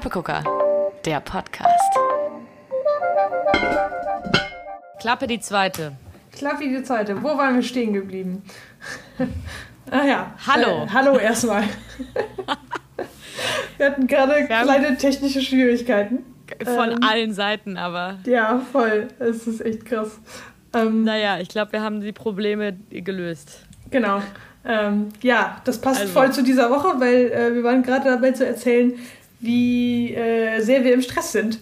Kleppegucker, der Podcast. Klappe die zweite. Klappe die zweite. Wo waren wir stehen geblieben? ah ja. Hallo. Äh, hallo erstmal. wir hatten gerade kleine technische Schwierigkeiten. Von ähm, allen Seiten aber. Ja, voll. Es ist echt krass. Ähm, naja, ich glaube, wir haben die Probleme gelöst. Genau. Ähm, ja, das passt also. voll zu dieser Woche, weil äh, wir waren gerade dabei zu erzählen, wie äh, sehr wir im Stress sind.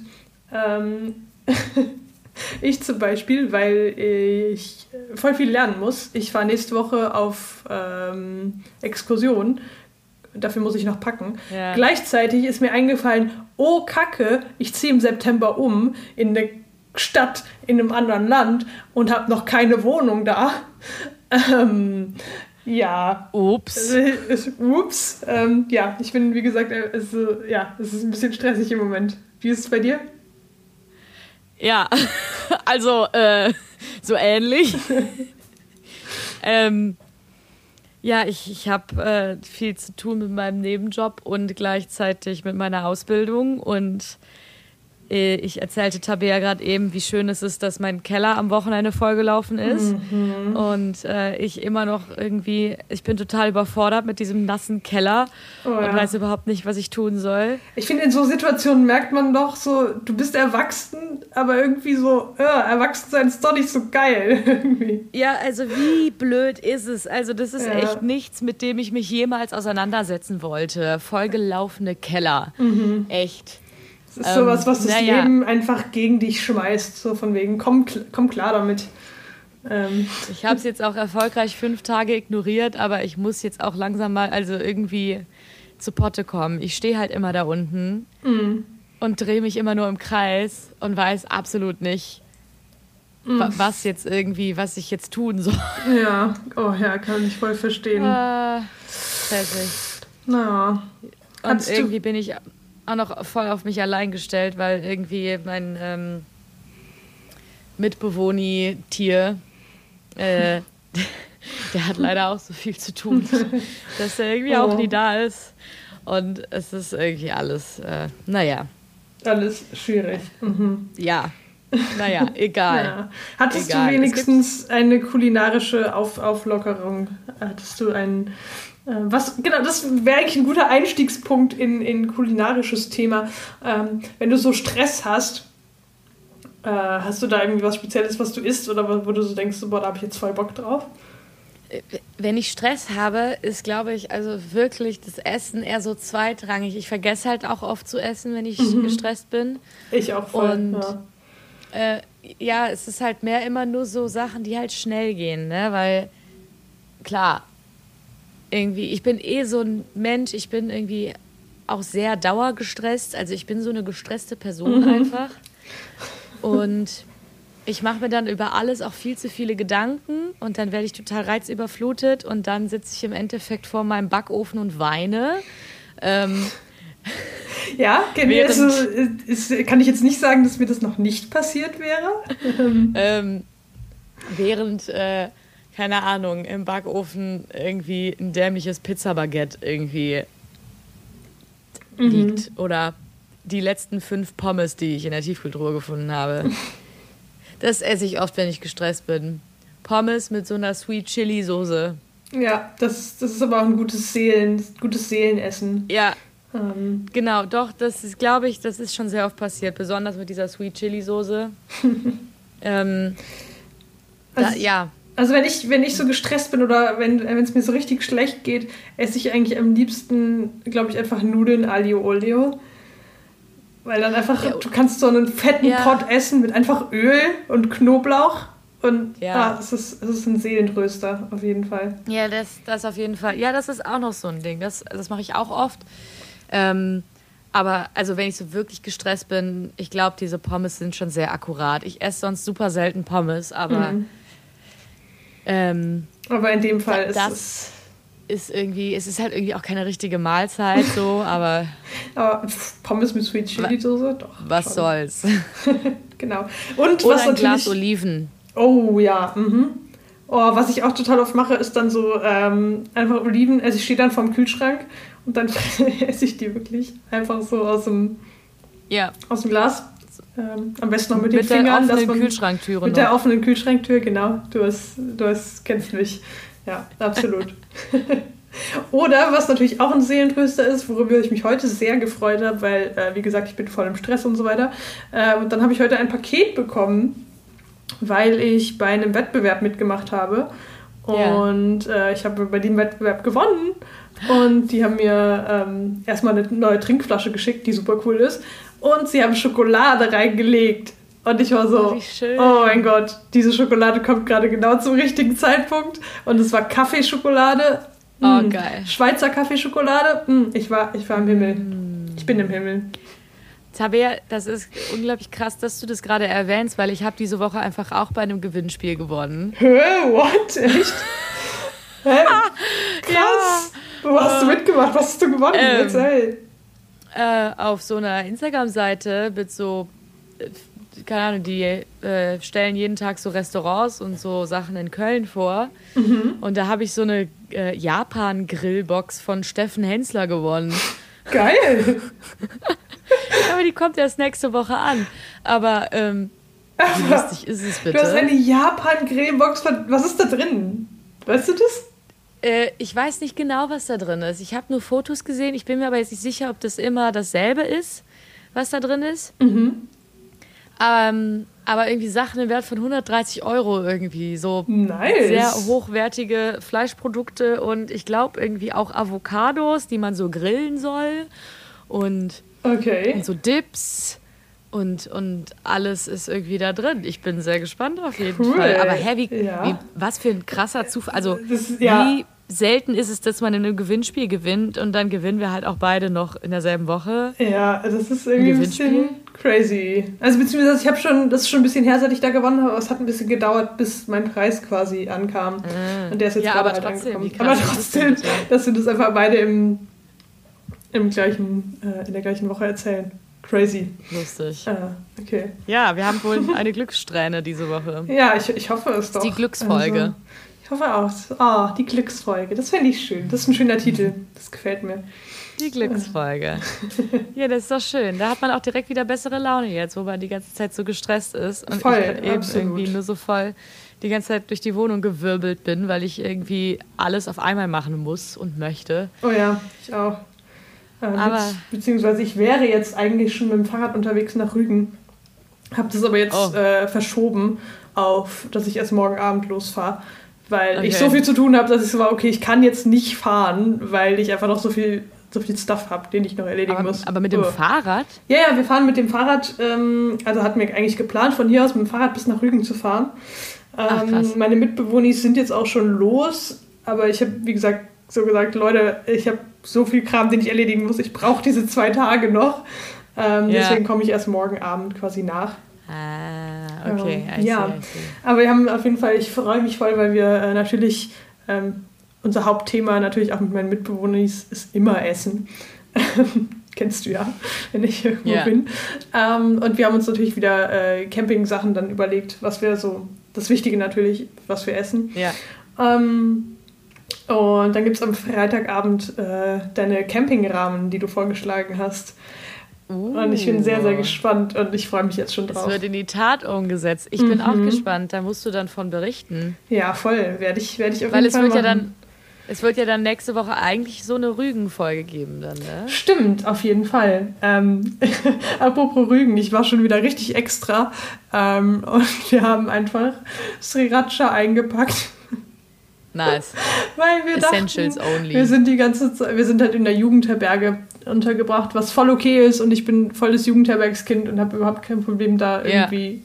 Ähm, ich zum Beispiel, weil ich voll viel lernen muss. Ich fahre nächste Woche auf ähm, Exkursion. Dafür muss ich noch packen. Ja. Gleichzeitig ist mir eingefallen, oh Kacke, ich ziehe im September um in eine Stadt in einem anderen Land und habe noch keine Wohnung da. Ähm, ja. Ups. Ups. Ähm, ja, ich bin, wie gesagt, äh, es, äh, ja, es ist ein bisschen stressig im Moment. Wie ist es bei dir? Ja, also äh, so ähnlich. ähm, ja, ich, ich habe äh, viel zu tun mit meinem Nebenjob und gleichzeitig mit meiner Ausbildung und ich erzählte Tabea gerade eben, wie schön es ist, dass mein Keller am Wochenende vollgelaufen ist. Mhm. Und äh, ich immer noch irgendwie, ich bin total überfordert mit diesem nassen Keller oh, und ja. weiß überhaupt nicht, was ich tun soll. Ich finde, in so Situationen merkt man doch so, du bist erwachsen, aber irgendwie so, ja, erwachsen sein ist doch nicht so geil. irgendwie. Ja, also wie blöd ist es? Also, das ist ja. echt nichts, mit dem ich mich jemals auseinandersetzen wollte. Vollgelaufene Keller. Mhm. Echt. Das ist ähm, sowas, was das ja. Leben einfach gegen dich schmeißt. So von wegen, komm, komm klar damit. Ähm. Ich habe es jetzt auch erfolgreich fünf Tage ignoriert, aber ich muss jetzt auch langsam mal, also irgendwie zu Potte kommen. Ich stehe halt immer da unten mm. und drehe mich immer nur im Kreis und weiß absolut nicht, mm. was jetzt irgendwie, was ich jetzt tun soll. Ja, oh ja, kann ich voll verstehen. Äh, Naja. Und irgendwie bin ich auch noch voll auf mich allein gestellt, weil irgendwie mein ähm, Mitbewohni-Tier, äh, der hat leider auch so viel zu tun, dass er irgendwie oh. auch nie da ist. Und es ist irgendwie alles, äh, naja. Alles schwierig. Mhm. Ja. Naja, egal. Ja. Hattest egal. du wenigstens eine kulinarische Auf Auflockerung? Hattest du einen was, genau, das wäre eigentlich ein guter Einstiegspunkt in, in kulinarisches Thema. Ähm, wenn du so Stress hast, äh, hast du da irgendwie was Spezielles, was du isst oder wo du so denkst, boah, da habe ich jetzt voll Bock drauf? Äh, wenn ich Stress habe, ist, glaube ich, also wirklich das Essen eher so zweitrangig. Ich vergesse halt auch oft zu essen, wenn ich mhm. gestresst bin. Ich auch voll. Und ja. Äh, ja, es ist halt mehr immer nur so Sachen, die halt schnell gehen, ne? Weil klar, irgendwie, ich bin eh so ein Mensch, ich bin irgendwie auch sehr dauergestresst. Also ich bin so eine gestresste Person mhm. einfach. Und ich mache mir dann über alles auch viel zu viele Gedanken und dann werde ich total reizüberflutet und dann sitze ich im Endeffekt vor meinem Backofen und weine. Ähm, ja, also, ist, kann ich jetzt nicht sagen, dass mir das noch nicht passiert wäre. ähm, während äh, keine Ahnung, im Backofen irgendwie ein dämliches Pizzabaguette irgendwie mhm. liegt. Oder die letzten fünf Pommes, die ich in der Tiefkühltruhe gefunden habe. Das esse ich oft, wenn ich gestresst bin. Pommes mit so einer Sweet Chili Soße. Ja, das, das ist aber auch ein gutes Seelen, gutes Seelenessen. Ja. Ähm. Genau, doch, das ist, glaube ich, das ist schon sehr oft passiert, besonders mit dieser Sweet Chili Soße. ähm, also, da, ja. Also wenn ich, wenn ich so gestresst bin oder wenn es mir so richtig schlecht geht, esse ich eigentlich am liebsten, glaube ich, einfach Nudeln Alio Olio. Weil dann einfach, ja. du kannst so einen fetten ja. Pot essen mit einfach Öl und Knoblauch. Und ja, ah, es, ist, es ist ein Seelentröster, auf jeden Fall. Ja, das, das auf jeden Fall. Ja, das ist auch noch so ein Ding. Das, das mache ich auch oft. Ähm, aber also wenn ich so wirklich gestresst bin, ich glaube, diese Pommes sind schon sehr akkurat. Ich esse sonst super selten Pommes, aber mhm. Ähm, aber in dem Fall ist das es ist irgendwie, es ist halt irgendwie auch keine richtige Mahlzeit so, aber. aber Pommes mit Sweet Chili Soße, doch. Was schon. soll's. genau. Und Oder was ein Glas Oliven. Oh ja, mhm. Oh, was ich auch total oft mache, ist dann so ähm, einfach Oliven. Also ich stehe dann vorm Kühlschrank Und dann esse ich die wirklich einfach so aus dem, ja. aus dem Glas. Ähm, am besten noch mit, mit den Fingern. Mit der offenen Kühlschranktüre Mit noch. der offenen Kühlschranktür, genau. Du, hast, du hast, kennst mich. Ja, absolut. Oder was natürlich auch ein Seelentröster ist, worüber ich mich heute sehr gefreut habe, weil, äh, wie gesagt, ich bin voll im Stress und so weiter. Äh, und dann habe ich heute ein Paket bekommen, weil ich bei einem Wettbewerb mitgemacht habe. Und äh, ich habe bei dem Wettbewerb gewonnen. Und die haben mir ähm, erstmal eine neue Trinkflasche geschickt, die super cool ist. Und sie haben Schokolade reingelegt. Und ich war so, oh, oh mein Gott, diese Schokolade kommt gerade genau zum richtigen Zeitpunkt. Und es war Kaffeeschokolade. Oh, mm, geil. Schweizer Kaffeeschokolade. Mm, ich, war, ich war im Himmel. Ich bin im Himmel. Tabea, das ist unglaublich krass, dass du das gerade erwähnst, weil ich habe diese Woche einfach auch bei einem Gewinnspiel gewonnen. Hä? What? Echt? Hä? Krass. Ja. Wo hast du mitgemacht? Was hast du gewonnen? Ähm, Erzähl. Äh, auf so einer Instagram-Seite mit so, äh, keine Ahnung, die äh, stellen jeden Tag so Restaurants und so Sachen in Köln vor. Mhm. Und da habe ich so eine äh, Japan-Grillbox von Steffen Hensler gewonnen. Geil. Aber die kommt erst nächste Woche an. Aber ähm, wie lustig ist es bitte? Du hast eine Japan-Grillbox von. Was ist da drin? Weißt du das? Äh, ich weiß nicht genau, was da drin ist. Ich habe nur Fotos gesehen. Ich bin mir aber jetzt nicht sicher, ob das immer dasselbe ist, was da drin ist. Mhm. Ähm, aber irgendwie Sachen im Wert von 130 Euro irgendwie. So nice. sehr hochwertige Fleischprodukte und ich glaube irgendwie auch Avocados, die man so grillen soll. Und, okay. und so Dips. Und, und alles ist irgendwie da drin. Ich bin sehr gespannt auf jeden cool. Fall. Aber hä, wie, ja. wie, was für ein krasser Zufall. Also, das, ja. wie selten ist es, dass man in einem Gewinnspiel gewinnt und dann gewinnen wir halt auch beide noch in derselben Woche. Ja, das ist irgendwie ein, bisschen crazy. Also beziehungsweise ich habe schon, das ist schon ein bisschen her, seit ich da gewonnen habe, aber es hat ein bisschen gedauert, bis mein Preis quasi ankam. Mhm. Und der ist jetzt ja, gerade aber halt trotzdem, angekommen. Aber trotzdem, dass wir das einfach beide im, im gleichen, äh, in der gleichen Woche erzählen. Crazy. Lustig. Ah, okay. Ja, wir haben wohl eine Glückssträhne diese Woche. Ja, ich, ich hoffe es doch. Die Glücksfolge. Also, ich hoffe auch. Oh, die Glücksfolge. Das finde ich schön. Das ist ein schöner Titel. Das gefällt mir. Die Glücksfolge. ja, das ist doch schön. Da hat man auch direkt wieder bessere Laune jetzt, wo man die ganze Zeit so gestresst ist. Und voll, ich halt eben absolut. irgendwie nur so voll die ganze Zeit durch die Wohnung gewirbelt bin, weil ich irgendwie alles auf einmal machen muss und möchte. Oh ja, ich auch. Ähm, aber beziehungsweise ich wäre jetzt eigentlich schon mit dem Fahrrad unterwegs nach Rügen. Habe das aber jetzt oh. äh, verschoben auf, dass ich erst morgen Abend losfahre. Weil okay. ich so viel zu tun habe, dass ich so war, okay, ich kann jetzt nicht fahren, weil ich einfach noch so viel, so viel Stuff habe, den ich noch erledigen aber, muss. Aber mit dem oh. Fahrrad? Ja, ja, wir fahren mit dem Fahrrad, ähm, also hatten wir eigentlich geplant, von hier aus mit dem Fahrrad bis nach Rügen zu fahren. Ähm, Ach, meine Mitbewohner sind jetzt auch schon los, aber ich habe, wie gesagt, so gesagt, Leute, ich habe so viel Kram, den ich erledigen muss. Ich brauche diese zwei Tage noch. Ähm, ja. Deswegen komme ich erst morgen Abend quasi nach. Ah, okay. Ähm, ja, aber wir haben auf jeden Fall, ich freue mich voll, weil wir äh, natürlich, ähm, unser Hauptthema natürlich auch mit meinen Mitbewohnern ist, ist immer Essen. Kennst du ja, wenn ich irgendwo ja. bin. Ähm, und wir haben uns natürlich wieder äh, Camping-Sachen dann überlegt, was wir so, das Wichtige natürlich, was wir essen. Ja. Ähm, und dann gibt es am Freitagabend äh, deine Campingrahmen, die du vorgeschlagen hast. Uh. Und ich bin sehr, sehr gespannt und ich freue mich jetzt schon drauf. Es wird in die Tat umgesetzt. Ich bin Mhm. auch gespannt. Da musst du dann von berichten. Ja, voll. Werde ich, werde ich auf Weil jeden es Fall wird machen. ja dann, es wird ja dann nächste Woche eigentlich so eine Rügen-Folge geben dann, ne? Stimmt, auf jeden Fall. Ähm, apropos Rügen, ich war schon wieder richtig extra ähm, und wir haben einfach Sriracha eingepackt. Nice. Weil wir Essentials dachten, only. wir sind die ganze Zeit, wir sind halt in der Jugendherberge untergebracht, was voll okay ist und ich bin volles Jugendherbergskind und habe überhaupt kein Problem da irgendwie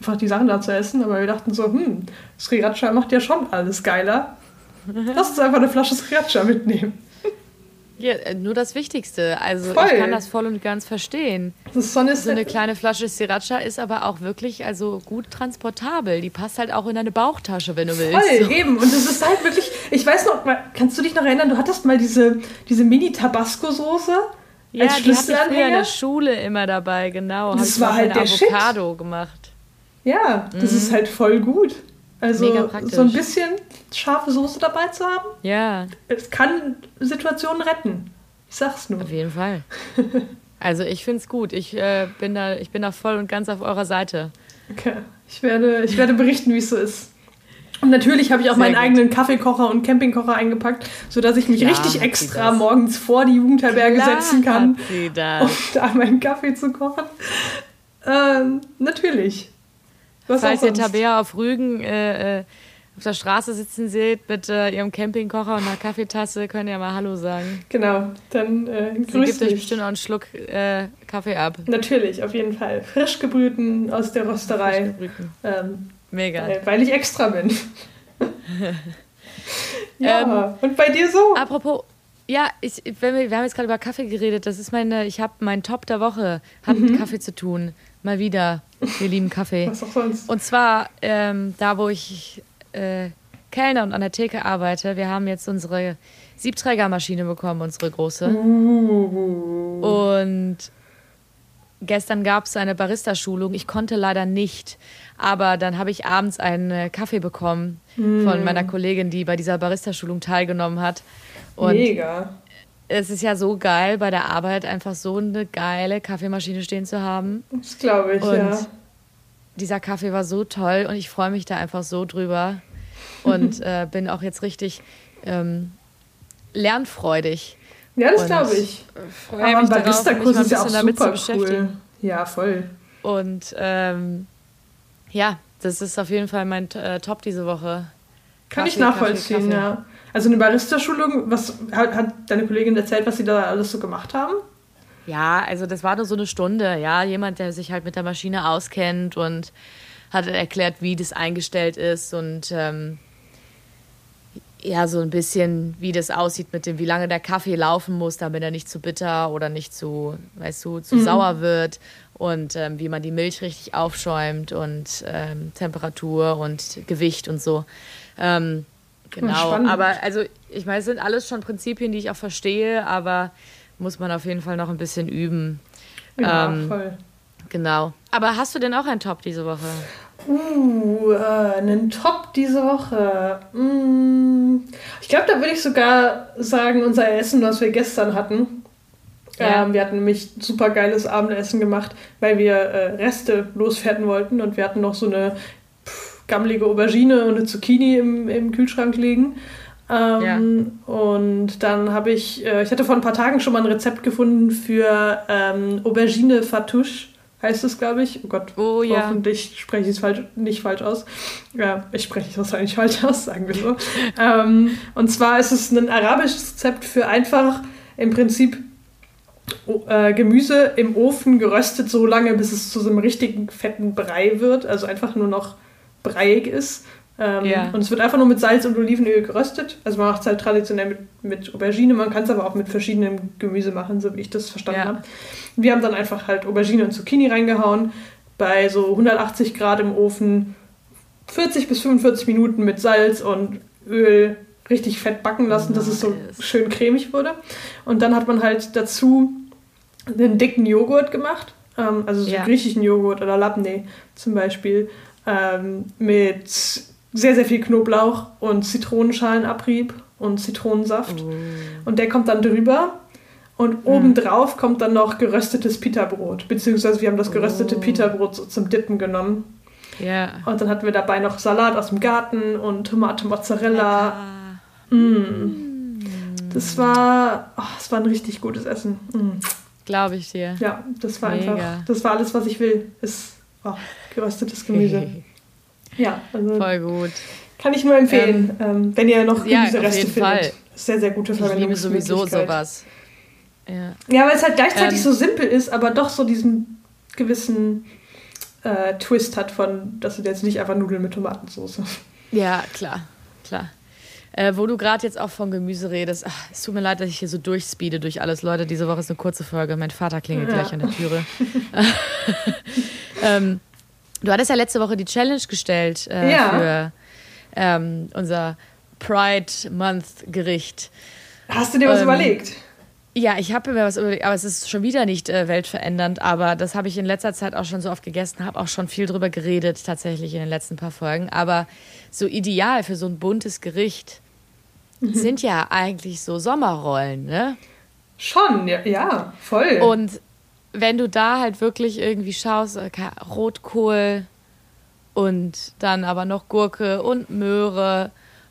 einfach die Sachen da zu essen, aber wir dachten so, hm, Sriracha macht ja schon alles geiler. Lass uns einfach eine Flasche Sriracha mitnehmen. Ja, äh, nur das Wichtigste. Also Voll. ich kann das voll und ganz verstehen. So eine, kleine Flasche Sriracha ist aber auch wirklich also gut transportabel. Die passt halt auch in deine Bauchtasche, wenn du willst. Voll, eben. Und das ist halt wirklich, ich weiß noch, mal- kannst du dich noch erinnern, du hattest mal diese, diese Mini-Tabasco-Soße Ja, als die hatte ich früher in der Schule immer dabei, genau. Das Hab war halt der Shit. Avocado gemacht. Ja, das ist halt voll gut. Also so ein bisschen scharfe Soße dabei zu haben, Ja, es kann Situationen retten. Ich sag's nur. Auf jeden Fall. Also ich finde es gut. Ich, äh, bin da, ich bin da voll und ganz auf eurer Seite. Okay. Ich werde, ich werde berichten, wie es so ist. Und natürlich habe ich auch Sehr meinen gut. eigenen Kaffeekocher und Campingkocher eingepackt, sodass ich mich Ja, richtig extra morgens vor die Jugendherberge Klar setzen kann, um da meinen Kaffee zu kochen. Ähm, natürlich. Was Falls ihr. Tabea auf Rügen äh, äh, auf der Straße sitzen seht mit äh, ihrem Campingkocher und einer Kaffeetasse, könnt ihr mal Hallo sagen. Genau, dann äh, Sie grüß gibt euch bestimmt auch einen Schluck äh, Kaffee ab. Natürlich, auf jeden Fall. Frisch gebrühten aus der Rösterei, ähm, Mega. weil, weil ich extra bin. ja, und bei dir so? Apropos, ja, ich, wir, wir haben jetzt gerade über Kaffee geredet. Das ist meine, ich habe mein Top der Woche hat Mhm. mit Kaffee zu tun. Mal wieder. Wir lieben Kaffee. Was auch sonst. Und zwar ähm, da, wo ich äh, Kellner und an der Theke arbeite. Wir haben jetzt unsere Siebträgermaschine bekommen, unsere große. Uh. Und gestern gab es eine Barista-Schulung. Ich konnte leider nicht, aber dann habe ich abends einen äh, Kaffee bekommen von meiner Kollegin, die bei dieser Barista-Schulung teilgenommen hat. Und Mega. Es ist ja so geil, bei der Arbeit einfach so eine geile Kaffeemaschine stehen zu haben. Das glaube ich, Und ja. dieser Kaffee war so toll und ich freue mich da einfach so drüber und äh, bin auch jetzt richtig ähm, lernfreudig. Ja, das glaube ich. Freue Aber mich darauf, mich Barista-Kurs mal ein ist ja auch bisschen damit zu super beschäftigen. cool. Ja, voll. Und ähm, ja, das ist auf jeden Fall mein äh, Top diese Woche. Kann ich Kaffee, nachvollziehen, Kaffee, Kaffee. ja. Also eine Barista-Schulung, was hat, hat deine Kollegin erzählt, was sie da alles so gemacht haben? Ja, also das war nur so eine Stunde, ja. Jemand, der sich halt mit der Maschine auskennt und hat erklärt, wie das eingestellt ist und ähm, ja, so ein bisschen, wie das aussieht mit dem, wie lange der Kaffee laufen muss, damit er nicht zu bitter oder nicht zu, weißt du, zu sauer wird und ähm, wie man die Milch richtig aufschäumt und ähm, Temperatur und Gewicht und so. Ähm, genau, spannend. aber also ich meine, es sind alles schon Prinzipien, die ich auch verstehe, aber muss man auf jeden Fall noch ein bisschen üben. Ja, Ähm, voll. Genau. Aber hast du denn auch einen Top diese Woche? Uh, äh, einen Top diese Woche. Mm, ich glaube, da würde ich sogar sagen, unser Essen, was wir gestern hatten. Ja. Ähm, wir hatten nämlich super geiles Abendessen gemacht, weil wir äh, Reste loswerden wollten und wir hatten noch so eine gammelige Aubergine und eine Zucchini im, im Kühlschrank liegen. Ähm, Und dann habe ich, äh, ich hatte vor ein paar Tagen schon mal ein Rezept gefunden für ähm, Aubergine Fatouche, heißt es, glaube ich. Oh Gott, Oh ja. hoffentlich spreche ich es falsch, nicht falsch aus. Ja, ich spreche es wahrscheinlich falsch aus, sagen wir so. ähm, und zwar ist es ein arabisches Rezept für einfach im Prinzip o- äh, Gemüse im Ofen geröstet so lange, bis es zu so einem richtigen fetten Brei wird, also einfach nur noch breiig ist. Ähm, Ja. Und es wird einfach nur mit Salz und Olivenöl geröstet. Also man macht es halt traditionell mit, mit Aubergine, man kann es aber auch mit verschiedenem Gemüse machen, so wie ich das verstanden Ja. habe. Wir haben dann einfach halt Aubergine und Zucchini reingehauen, bei so 180 Grad im Ofen 40 bis 45 Minuten mit Salz und Öl richtig fett backen lassen, dass es so schön cremig wurde. Und dann hat man halt dazu einen dicken Joghurt gemacht, ähm, also so Ja. griechischen Joghurt oder Labneh zum Beispiel, ähm, mit sehr, sehr viel Knoblauch und Zitronenschalenabrieb und Zitronensaft. Und der kommt dann drüber. Und obendrauf kommt dann noch geröstetes Pita-Brot. Beziehungsweise wir haben das geröstete Oh. Pita-Brot so zum Dippen genommen. Ja. Und dann hatten wir dabei noch Salat aus dem Garten und Tomate Mozzarella. Mm. Das war, oh, das war ein richtig gutes Essen. Mm. Glaube ich dir. Ja, das war Mega. einfach, das war alles, was ich will. Ist oh, geröstetes Gemüse. ja, also Voll gut. kann ich nur empfehlen, ähm, wenn ihr noch ja, Gemüsereste auf jeden findet. Fall. Sehr, sehr gute Ich liebe sowieso sowas. Ja. Ja, weil es halt gleichzeitig Ähm, so simpel ist, aber doch so diesen gewissen äh, Twist hat von, das sind jetzt nicht einfach Nudeln mit Tomatensauce. ja, klar, klar. Äh, wo du gerade jetzt auch von Gemüse redest, ach, es tut mir leid, dass ich hier so durchspeede durch alles. Leute, diese Woche ist eine kurze Folge. Mein Vater klingelt Ja. gleich an der Türe. ähm, du hattest ja letzte Woche die Challenge gestellt äh, Ja. für ähm, unser Pride Month Gericht. Hast du dir was Ähm, überlegt? Ja, ich habe mir was überlegt, aber es ist schon wieder nicht äh, weltverändernd. Aber das habe ich in letzter Zeit auch schon so oft gegessen, habe auch schon viel drüber geredet, tatsächlich in den letzten paar Folgen. Aber so ideal für so ein buntes Gericht Mhm. sind ja eigentlich so Sommerrollen, ne? Schon, ja, ja, voll. Und wenn du da halt wirklich irgendwie schaust, okay, Rotkohl und dann aber noch Gurke und Möhre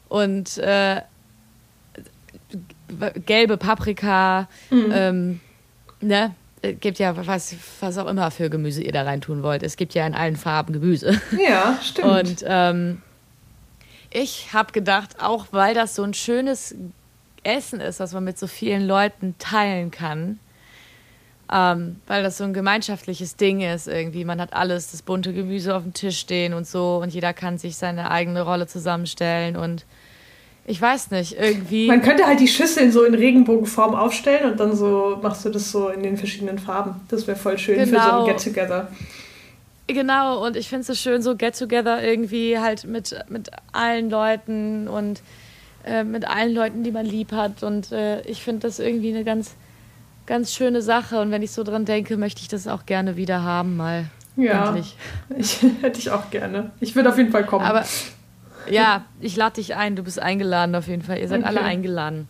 und äh, gelbe Paprika, mhm. ähm, ne? Es gibt ja was, was auch immer für Gemüse ihr da reintun wollt. Es gibt ja in allen Farben Gemüse. Ja, stimmt. Und ähm, ich habe gedacht, auch weil das so ein schönes Essen ist, was man mit so vielen Leuten teilen kann, ähm, weil das so ein gemeinschaftliches Ding ist irgendwie. Man hat alles, das bunte Gemüse auf dem Tisch stehen und so und jeder kann sich seine eigene Rolle zusammenstellen und ich weiß nicht, irgendwie. Man könnte halt die Schüsseln so in Regenbogenform aufstellen und dann so machst du das so in den verschiedenen Farben. Das wäre voll schön genau. für so ein genau. Get-Together. Genau, und ich finde es so schön, so Get-Together irgendwie halt mit, mit allen Leuten und äh, mit allen Leuten, die man lieb hat. Und äh, ich finde das irgendwie eine ganz, ganz schöne Sache. Und wenn ich so dran denke, möchte ich das auch gerne wieder haben, mal. Ja. Ich, hätte ich auch gerne. Ich würde auf jeden Fall kommen. Aber ja, ich lade dich ein. Du bist eingeladen auf jeden Fall. Ihr seid okay. alle eingeladen.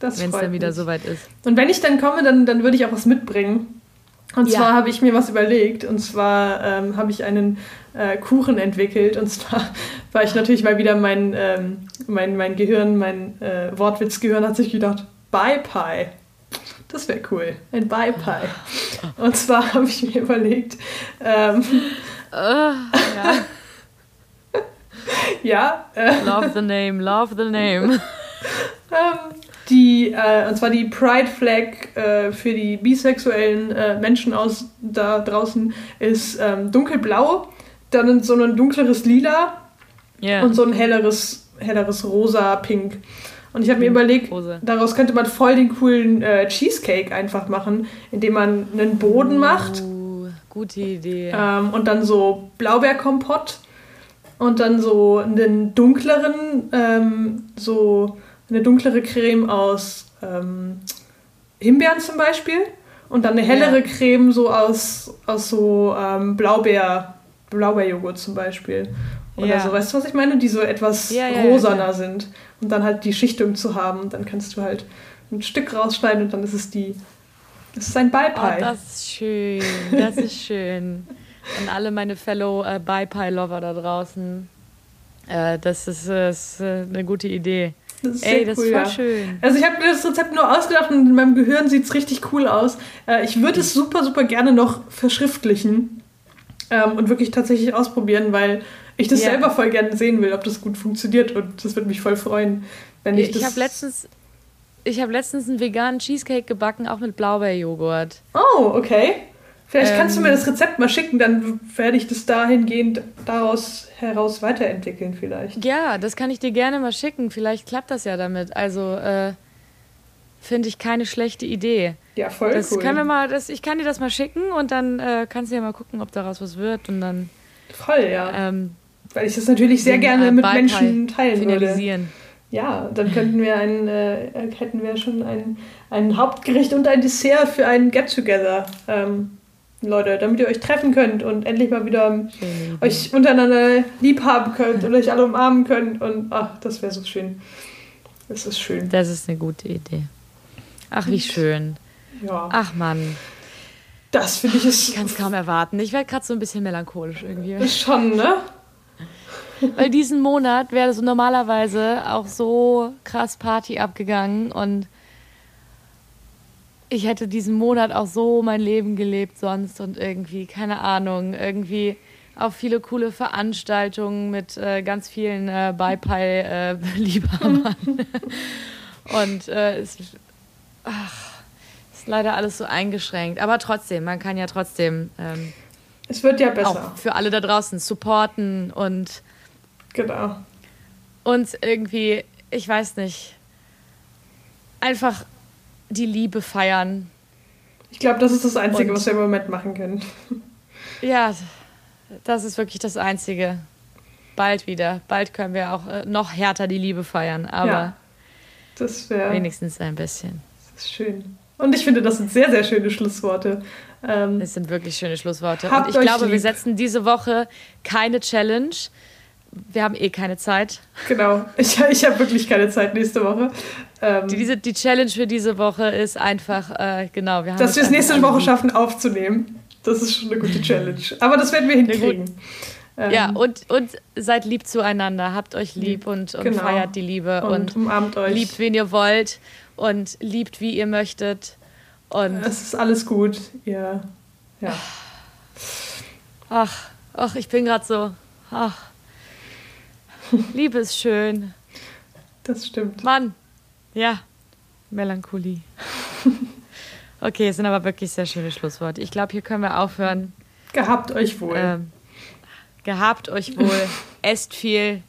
Wenn es dann wieder soweit ist. Und wenn ich dann komme, dann, dann würde ich auch was mitbringen. Und ja. zwar habe ich mir was überlegt. Und zwar ähm, habe ich einen äh, Kuchen entwickelt. Und zwar war ich natürlich mal wieder mein, ähm, mein, mein Gehirn, mein äh, Wortwitzgehirn hat sich gedacht, Bye Pie. Das wäre cool. Ein Bye Pie. Und zwar habe ich mir überlegt. Ähm, uh, ja. ja. Äh, love the name, love the name. ähm, die, äh, und zwar die Pride Flag äh, für die bisexuellen äh, Menschen aus da draußen ist ähm, dunkelblau, dann so ein dunkleres Lila yeah. und so ein helleres, helleres rosa, pink. Und ich habe mir überlegt, Rose. daraus könnte man voll den coolen äh, Cheesecake einfach machen, indem man einen Boden uh, macht. Gute Idee. Ähm, und dann so Blaubeerkompott und dann so einen dunkleren, ähm, so eine dunklere Creme aus ähm, Himbeeren zum Beispiel und dann eine hellere ja. Creme so aus, aus so ähm, Blaubeer, Blaubeerjoghurt zum Beispiel. Oder ja. so, weißt du, was ich meine? Die so etwas ja, rosaner sind. Und dann halt die Schichtung zu haben. Und dann kannst du halt ein Stück rausschneiden und dann ist es die. Das ist ein Bye Pie. Oh, das ist schön. Das ist schön. Und alle meine Fellow äh, Bye Pie Lover da draußen. Äh, das ist, äh, ist äh, eine gute Idee. Das ist Ey, das cool, ist voll ja. schön. Also ich habe mir das Rezept nur ausgedacht und in meinem Gehirn sieht es richtig cool aus. Äh, ich würde es super, super gerne noch verschriftlichen ähm, und wirklich tatsächlich ausprobieren, weil ich das ja. selber voll gerne sehen will, ob das gut funktioniert und das würde mich voll freuen, wenn ich, ich das... Ich habe letztens, hab letztens einen veganen Cheesecake gebacken, auch mit Blaubeerjoghurt. Oh, okay. Vielleicht kannst du mir ähm. das Rezept mal schicken, dann werde ich das dahingehend daraus heraus weiterentwickeln vielleicht. Ja, das kann ich dir gerne mal schicken. Vielleicht klappt das ja damit. Also äh, finde ich keine schlechte Idee. Ja, voll das cool. Können wir mal, das, ich kann dir das mal schicken und dann äh, kannst du ja mal gucken, ob daraus was wird und dann. Voll, ja. Ähm, Weil ich das natürlich sehr gerne äh, mit Menschen teilen finalisieren. würde. Ja, dann könnten wir ein, äh, hätten wir schon ein, ein Hauptgericht und ein Dessert für ein Get-Together. Ähm, Leute, damit ihr euch treffen könnt und endlich mal wieder mhm. euch untereinander lieb haben könnt und euch alle umarmen könnt. Und ach, das wäre so schön. Das ist schön. Das ist eine gute Idee. Ach, wie schön. Ja. Ach Mann. Das finde ich ist. Ich kann es kaum erwarten. Ich werde gerade so ein bisschen melancholisch irgendwie. Schon, ne? Weil diesen Monat wäre so normalerweise auch so krass Party abgegangen und ich hätte diesen Monat auch so mein Leben gelebt sonst und irgendwie, keine Ahnung, irgendwie auch viele coole Veranstaltungen mit äh, ganz vielen äh, Beipei-Liebhabern. Äh, und äh, es ach, ist leider alles so eingeschränkt. Aber trotzdem, man kann ja trotzdem. Ähm, es wird ja besser. Auch für alle da draußen supporten und. Genau. Und irgendwie, ich weiß nicht, einfach die Liebe feiern. Ich glaube, das ist das Einzige, Und, was wir im Moment machen können. Ja, das ist wirklich das Einzige. Bald wieder. Bald können wir auch äh, noch härter die Liebe feiern, aber ja, das wär, wenigstens ein bisschen. Das ist schön. Und ich finde, das sind sehr, sehr schöne Schlussworte. Ähm, das sind wirklich schöne Schlussworte. Und ich glaube, lieb. wir setzen diese Woche keine Challenge, wir haben eh keine Zeit. Genau, ich, ich habe wirklich keine Zeit nächste Woche. Ähm, die, diese, die Challenge für diese Woche ist einfach, äh, genau, wir haben Dass wir es nächste Woche schaffen aufzunehmen. Das ist schon eine gute Challenge. Aber das werden wir hinkriegen. Ähm, ja, und, und seid lieb zueinander, habt euch lieb und, und genau. feiert die Liebe und, und umarmt euch. liebt, wen ihr wollt und liebt, wie ihr möchtet. Und es ist alles gut, ja. ja. Ach, ach, ich bin gerade so. Ach. Liebe ist schön. Das stimmt. Mann, ja, Melancholie. Okay, es sind aber wirklich sehr schöne Schlussworte. Ich glaube, hier können wir aufhören. Gehabt euch wohl. Ähm, gehabt euch wohl. Esst viel.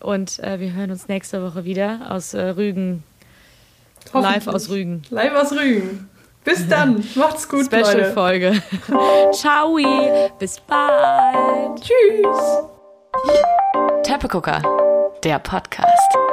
Und äh, wir hören uns nächste Woche wieder aus äh, Rügen. Live aus Rügen. Live aus Rügen. Bis dann. Macht's gut, Special-Folge. Ciao. Bis bald. Tschüss. Tape der Podcast.